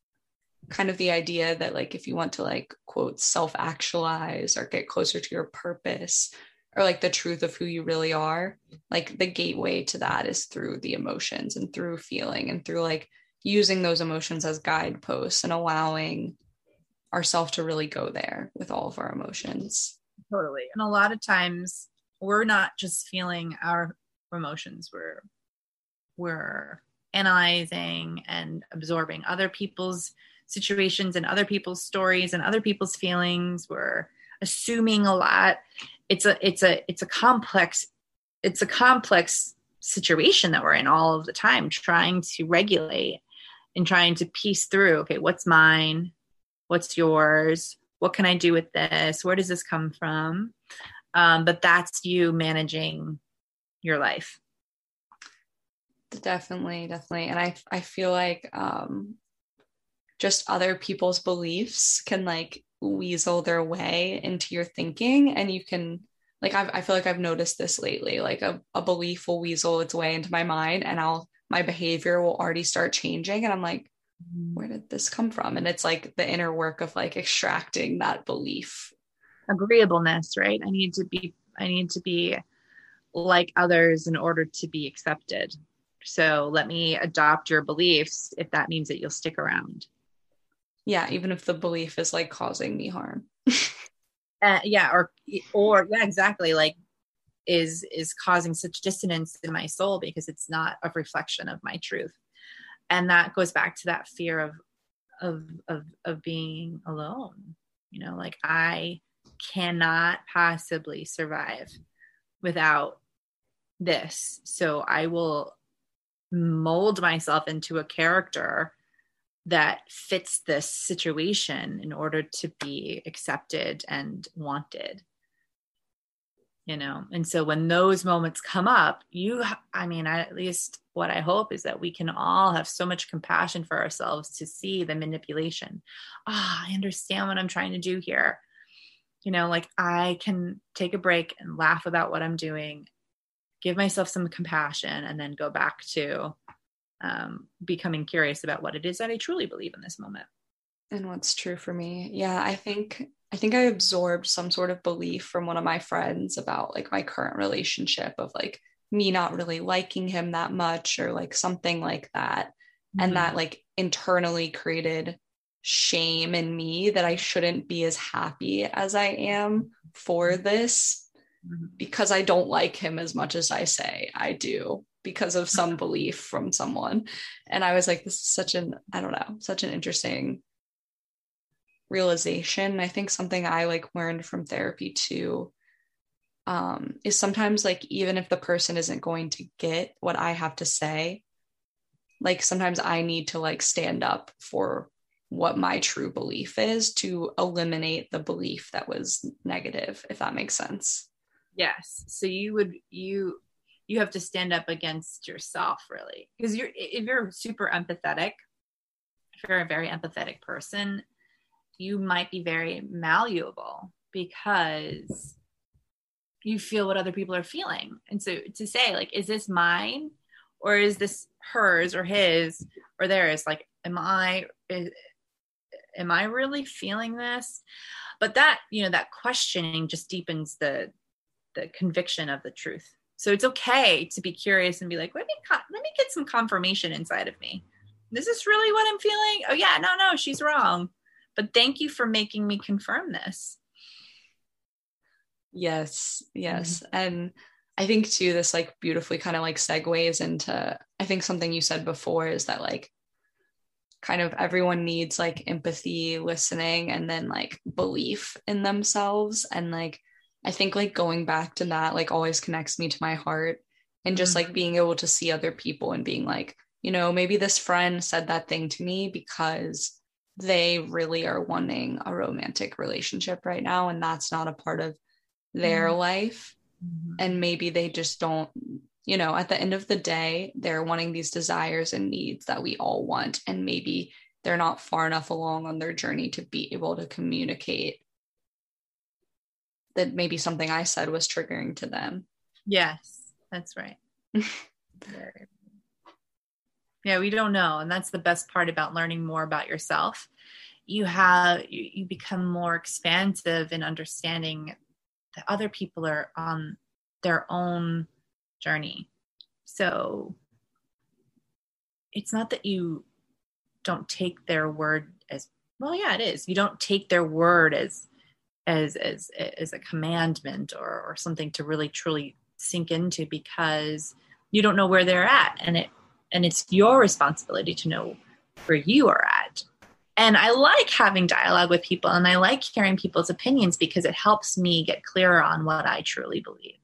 kind of the idea that like if you want to like quote self actualize or get closer to your purpose or like the truth of who you really are like the gateway to that is through the emotions and through feeling and through like using those emotions as guideposts and allowing ourselves to really go there with all of our emotions totally. And a lot of times we're not just feeling our emotions. We're we're analyzing and absorbing other people's situations and other people's stories and other people's feelings. We're assuming a lot. It's a it's a it's a complex it's a complex situation that we're in all of the time trying to regulate and trying to piece through okay what's mine? What's yours what can I do with this? Where does this come from? Um, but that's you managing your life. Definitely, definitely. And I I feel like um just other people's beliefs can like weasel their way into your thinking and you can like I've, i feel like i've noticed this lately like a, a belief will weasel its way into my mind and i'll my behavior will already start changing and i'm like where did this come from? And it's like the inner work of like extracting that belief. Agreeableness right? I need to be i need to be like others in order to be accepted. So let me adopt your beliefs if that means that you'll stick around. Yeah even if the belief is like causing me harm. [LAUGHS] Uh, yeah or or yeah exactly. Like is is causing such dissonance in my soul because it's not a reflection of my truth and that goes back to that fear of of of of being alone you know like i cannot possibly survive without this. So I will mold myself into a character that fits this situation in order to be accepted and wanted you know and so when those moments come up you i mean at least what i hope is that we can all have so much compassion for ourselves to see the manipulation ah oh, i understand what i'm trying to do here you know like i can take a break and laugh about what i'm doing give myself some compassion and then go back to um, becoming curious about what it is that I truly believe in this moment. And what's true for me. Yeah, I think I think I absorbed some sort of belief from one of my friends about like my current relationship of like me not really liking him that much or like something like that. Mm-hmm. And that like internally created shame in me that I shouldn't be as happy as I am for this mm-hmm. because I don't like him as much as I say I do because of some [LAUGHS] belief from someone. And I was like, this is such an, I don't know, such an interesting realization. I think something I like learned from therapy too um, is sometimes like even if the person isn't going to get what I have to say, like sometimes I need to like stand up for what my true belief is to eliminate the belief that was negative, if that makes sense. Yes. So you would, you, you have to stand up against yourself really because you're if you're super empathetic if you're a very empathetic person you might be very malleable because you feel what other people are feeling and so to say like is this mine or is this hers or his or theirs like am i is, am i really feeling this but that you know that questioning just deepens the the conviction of the truth so it's okay to be curious and be like, let me let me get some confirmation inside of me. This is really what I'm feeling. Oh yeah, no, no, she's wrong. But thank you for making me confirm this. Yes, yes. Mm-hmm. And I think too, this like beautifully kind of like segues into I think something you said before is that like kind of everyone needs like empathy, listening, and then like belief in themselves. And like I think like going back to that like always connects me to my heart and just mm-hmm. like being able to see other people and being like, you know, maybe this friend said that thing to me because they really are wanting a romantic relationship right now and that's not a part of their mm-hmm. life. Mm-hmm. And maybe they just don't, you know, at the end of the day, they're wanting these desires and needs that we all want. And maybe they're not far enough along on their journey to be able to communicate that maybe something I said was triggering to them. Yes, that's right. [LAUGHS] yeah, we don't know. And that's the best part about learning more about yourself. You have, you, you become more expansive in understanding that other people are on their own journey. So it's not that you don't take their word as well, yeah, it is. You don't take their word as as as as a commandment or or something to really truly sink into because you don't know where they're at and it and it's your responsibility to know where you are at and i like having dialogue with people and i like hearing people's opinions because it helps me get clearer on what i truly believe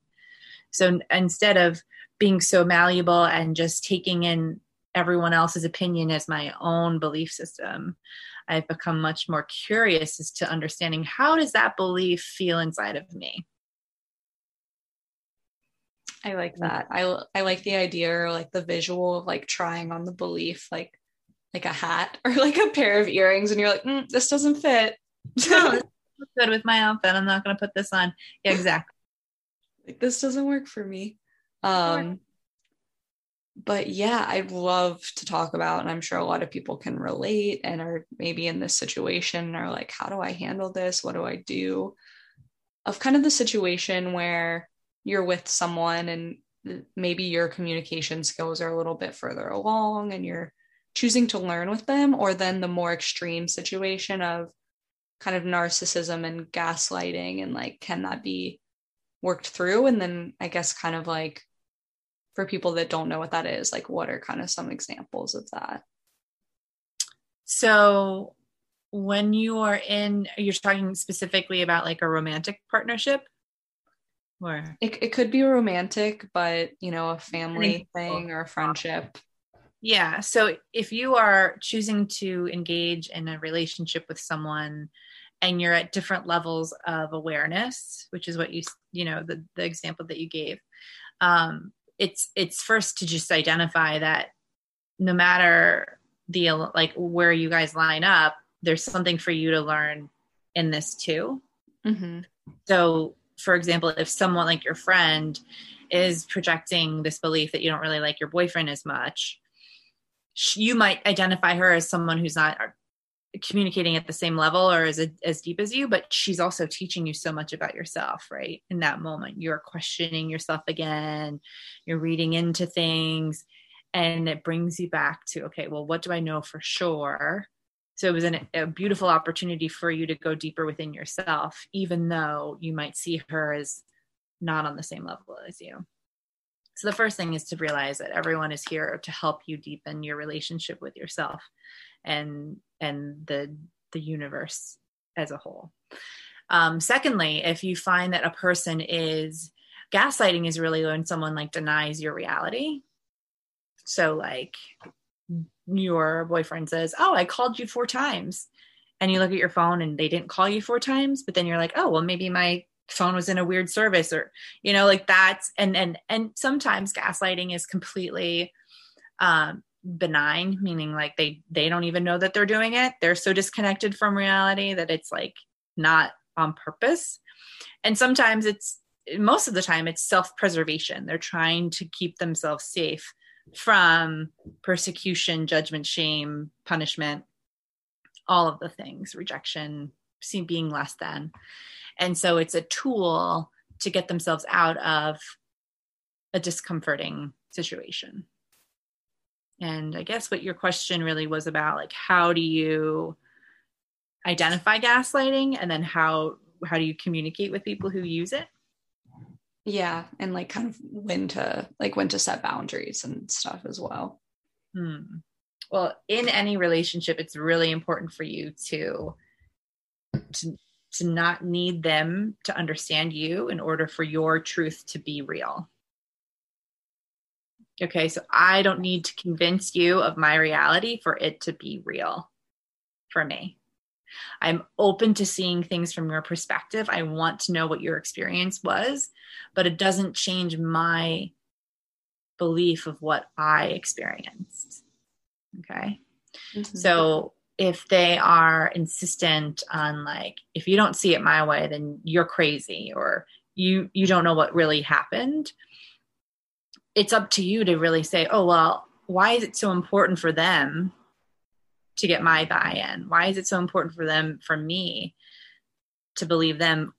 so instead of being so malleable and just taking in everyone else's opinion as my own belief system I've become much more curious as to understanding how does that belief feel inside of me. I like that. I I like the idea or like the visual of like trying on the belief like like a hat [LAUGHS] or like a pair of earrings and you're like mm, this doesn't fit. no, [LAUGHS] this good with my outfit. I'm not going to put this on. Yeah, exactly. like this doesn't work for me. Um but yeah, I'd love to talk about, and I'm sure a lot of people can relate and are maybe in this situation or like, how do I handle this? What do I do? Of kind of the situation where you're with someone and maybe your communication skills are a little bit further along and you're choosing to learn with them, or then the more extreme situation of kind of narcissism and gaslighting and like, can that be worked through? And then I guess kind of like, for people that don't know what that is like what are kind of some examples of that so when you are in you're talking specifically about like a romantic partnership Or it, it could be romantic, but you know, a family thing or a friendship. Yeah. So if you are choosing to engage in a relationship with someone and you're at different levels of awareness, which is what you you know the the example that you gave, um, it's it's first to just identify that no matter the like where you guys line up, there's something for you to learn in this too. Mm-hmm. So, for example, if someone like your friend is projecting this belief that you don't really like your boyfriend as much, you might identify her as someone who's not uh, communicating at the same level or as as deep as you but she's also teaching you so much about yourself right? In that moment you're questioning yourself again you're reading into things and it brings you back to okay well what do i know for sure so it was an, a beautiful opportunity for you to go deeper within yourself even though you might see her as not on the same level as you so the first thing is to realize that everyone is here to help you deepen your relationship with yourself and and the the universe as a whole. Um, secondly, if you find that a person is gaslighting is really when someone like denies your reality. So like your boyfriend says, "Oh, I called you four times." And you look at your phone and they didn't call you four times, but then you're like, "Oh, well maybe my phone was in a weird service or you know like that's and and and sometimes gaslighting is completely um benign meaning like they they don't even know that they're doing it. They're so disconnected from reality that it's like not on purpose. And sometimes it's most of the time it's self-preservation. They're trying to keep themselves safe from persecution judgment shame punishment all of the things rejection being less than and so it's a tool to get themselves out of a discomforting situation. And I guess what your question really was about like how do you identify gaslighting and then how how do you communicate with people who use it? Yeah, and like kind of when to like when to set boundaries and stuff as well. Hmm. Well, in any relationship, it's really important for you to to to not need them to understand you in order for your truth to be real. Okay, so I don't need to convince you of my reality for it to be real for me. I'm open to seeing things from your perspective. I want to know what your experience was, but it doesn't change my belief of what I experienced. Okay. Mm-hmm. So if they are insistent on like if you don't see it my way then you're crazy or you you don't know what really happened it's up to you to really say oh well why is it so important for them to get my buy-in why is it so important for them for me to believe them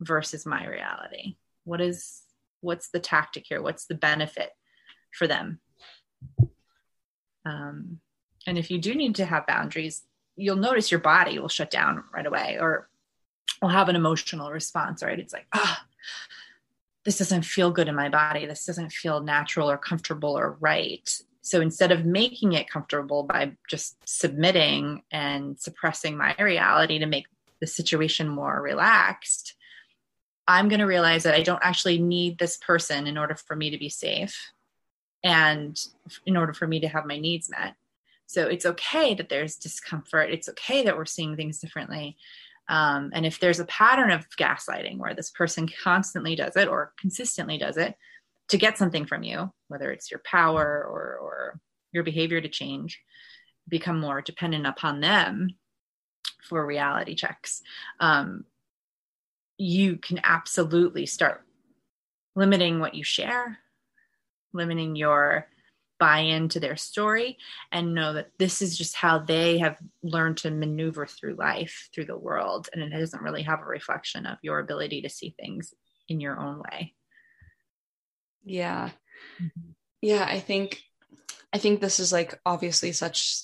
versus my reality what is what's the tactic here what's the benefit for them um, and if you do need to have boundaries, you'll notice your body will shut down right away or will have an emotional response, right? It's like, ah, oh, this doesn't feel good in my body. This doesn't feel natural or comfortable or right. So instead of making it comfortable by just submitting and suppressing my reality to make the situation more relaxed, I'm going to realize that I don't actually need this person in order for me to be safe and in order for me to have my needs met. So it's okay that there's discomfort. It's okay that we're seeing things differently. Um, and if there's a pattern of gaslighting where this person constantly does it or consistently does it to get something from you, whether it's your power or, or your behavior to change, become more dependent upon them for reality checks, um, you can absolutely start limiting what you share, limiting your buy into their story and know that this is just how they have learned to maneuver through life, through the world. And it doesn't really have a reflection of your ability to see things in your own way. Yeah. Mm-hmm. Yeah. I think, I think this is like obviously such,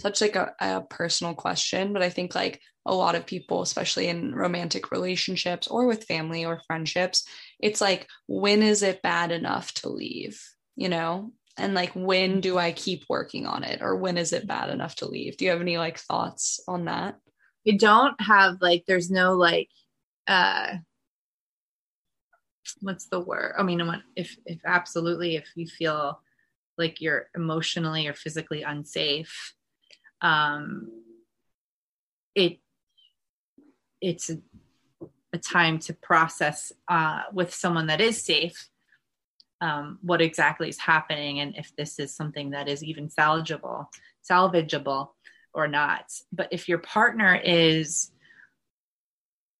such like a, a personal question, but I think like a lot of people, especially in romantic relationships or with family or friendships, it's like, when is it bad enough to leave? You know, and like when do i keep working on it or when is it bad enough to leave do you have any like thoughts on that you don't have like there's no like uh what's the word? I mean, if if absolutely, if you feel like you're emotionally or physically unsafe, um, it it's a, a time to process uh, with someone that is safe um, what exactly is happening and if this is something that is even salvageable salvageable or not but if your partner is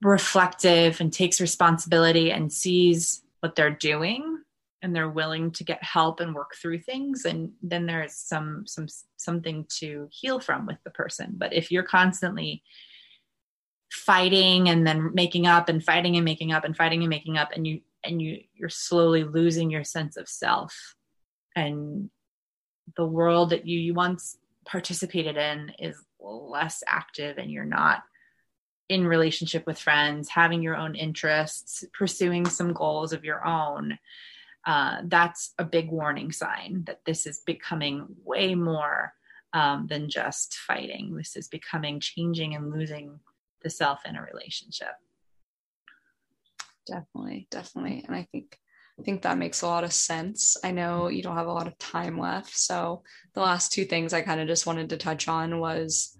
reflective and takes responsibility and sees what they're doing and they're willing to get help and work through things. And then there's some some something to heal from with the person. But if you're constantly fighting and then making up and fighting and making up and fighting and making up and you and you you're slowly losing your sense of self and the world that you, you once participated in is less active and you're not in relationship with friends having your own interests pursuing some goals of your own uh, that's a big warning sign that this is becoming way more um, than just fighting. This is becoming changing and losing the self in a relationship. Definitely definitely. And i think i think that makes a lot of sense. I know you don't have a lot of time left so the last two things i kind of just wanted to touch on was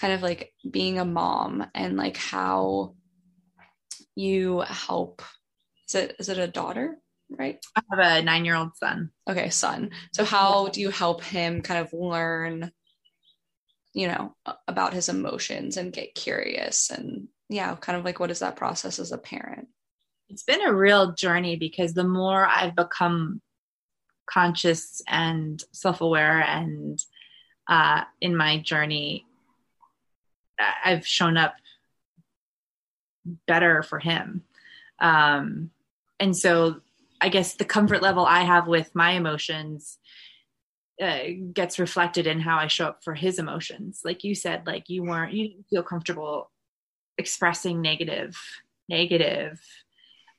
kind of like being a mom and like how you help is it is it a daughter right? I have a nine year old son. Okay son. So how do you help him kind of learn you know about his emotions and get curious and yeah kind of like what is that process as a parent? It's been a real journey because the more I've become conscious and self-aware and uh, in my journey, I've shown up better for him. Um, and so I guess the comfort level I have with my emotions uh, gets reflected in how I show up for his emotions. Like you said, like you weren't, you didn't feel comfortable expressing negative, negative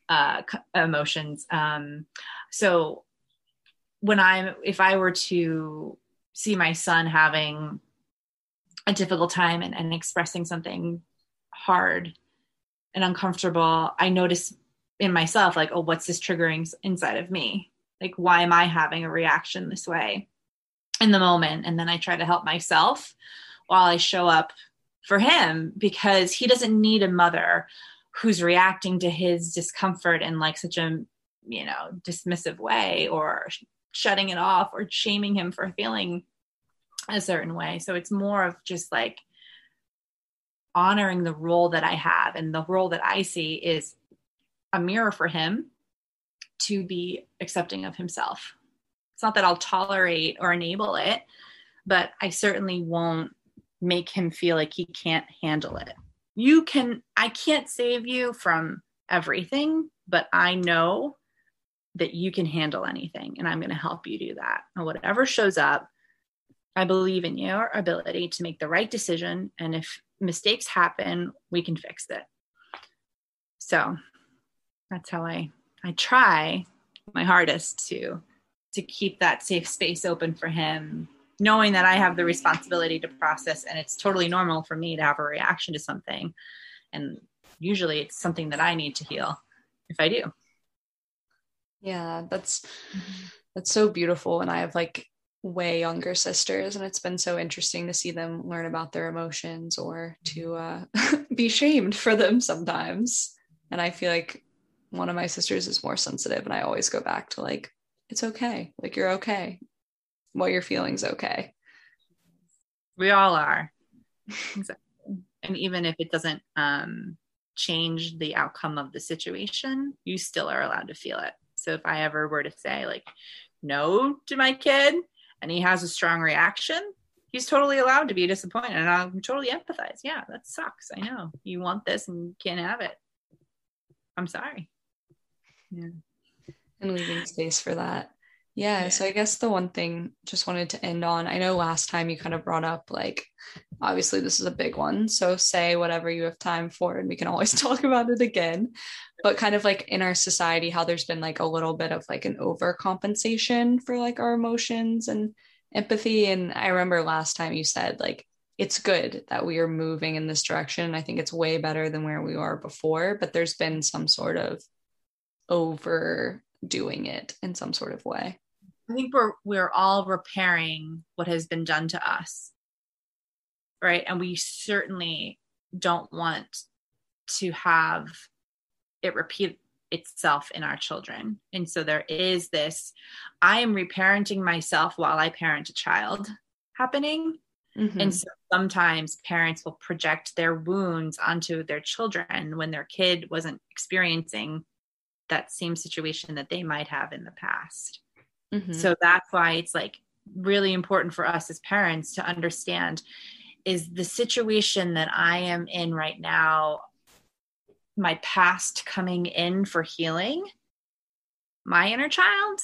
uh, emotions. Um, so when I'm, if I were to see my son having a difficult time and, and expressing something hard and uncomfortable, I notice in myself, like, oh, what's this triggering inside of me? Like, why am I having a reaction this way in the moment? And then I try to help myself while I show up for him because he doesn't need a mother who's reacting to his discomfort in like such a you know dismissive way or shutting it off or shaming him for feeling a certain way. So it's more of just like honoring the role that i have. And the role that i see is a mirror for him to be accepting of himself. It's not that i'll tolerate or enable it but i certainly won't make him feel like he can't handle it. You can i can't save you from everything but i know that you can handle anything and i'm going to help you do that. And whatever shows up i believe in your ability to make the right decision and if mistakes happen we can fix it so that's how i i try my hardest to to keep that safe space open for him knowing that I have the responsibility to process and it's totally normal for me to have a reaction to something. And usually it's something that I need to heal if I do. Yeah, that's mm-hmm. that's so beautiful. And I have like way younger sisters and it's been so interesting to see them learn about their emotions or to uh, [LAUGHS] be shamed for them sometimes. And I feel like one of my sisters is more sensitive and I always go back to like, it's okay. Like you're okay what you're feeling's okay. We all are. [LAUGHS] exactly. And even if it doesn't um, change the outcome of the situation, you still are allowed to feel it. So if I ever were to say, like, no to my kid and he has a strong reaction, he's totally allowed to be disappointed. And I'm totally empathize. Yeah, that sucks. I know. You want this and you can't have it. I'm sorry. Yeah. And leaving space for that. Yeah, yeah, so I guess the one thing just wanted to end on, I know last time you kind of brought up like obviously this is a big one. So say whatever you have time for and we can always [LAUGHS] talk about it again. But kind of like in our society how there's been like a little bit of like an overcompensation for like our emotions and empathy and I remember last time you said like it's good that we are moving in this direction. I think it's way better than where we were before, but there's been some sort of overdoing it in some sort of way. I think we're we're all repairing what has been done to us. Right? And we certainly don't want to have it repeat itself in our children. And so there is this I am reparenting myself while I parent a child happening. Mm-hmm. And so sometimes parents will project their wounds onto their children when their kid wasn't experiencing that same situation that they might have in the past. Mm-hmm. So that's why it's like really important for us as parents to understand is the situation that I am in right now my past coming in for healing my inner child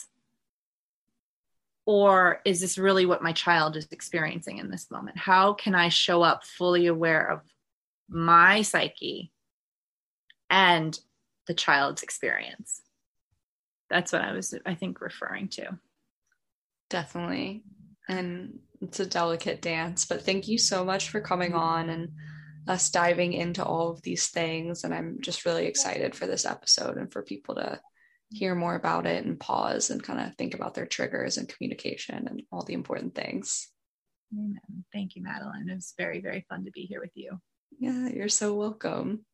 or is this really what my child is experiencing in this moment how can i show up fully aware of my psyche and the child's experience that's what i was i think referring to definitely and it's a delicate dance but thank you so much for coming mm-hmm. on and us diving into all of these things and i'm just really excited for this episode and for people to hear more about it and pause and kind of think about their triggers and communication and all the important things. Amen. Thank you, Madeline. It was very, very fun to be here with you. Yeah, you're so welcome.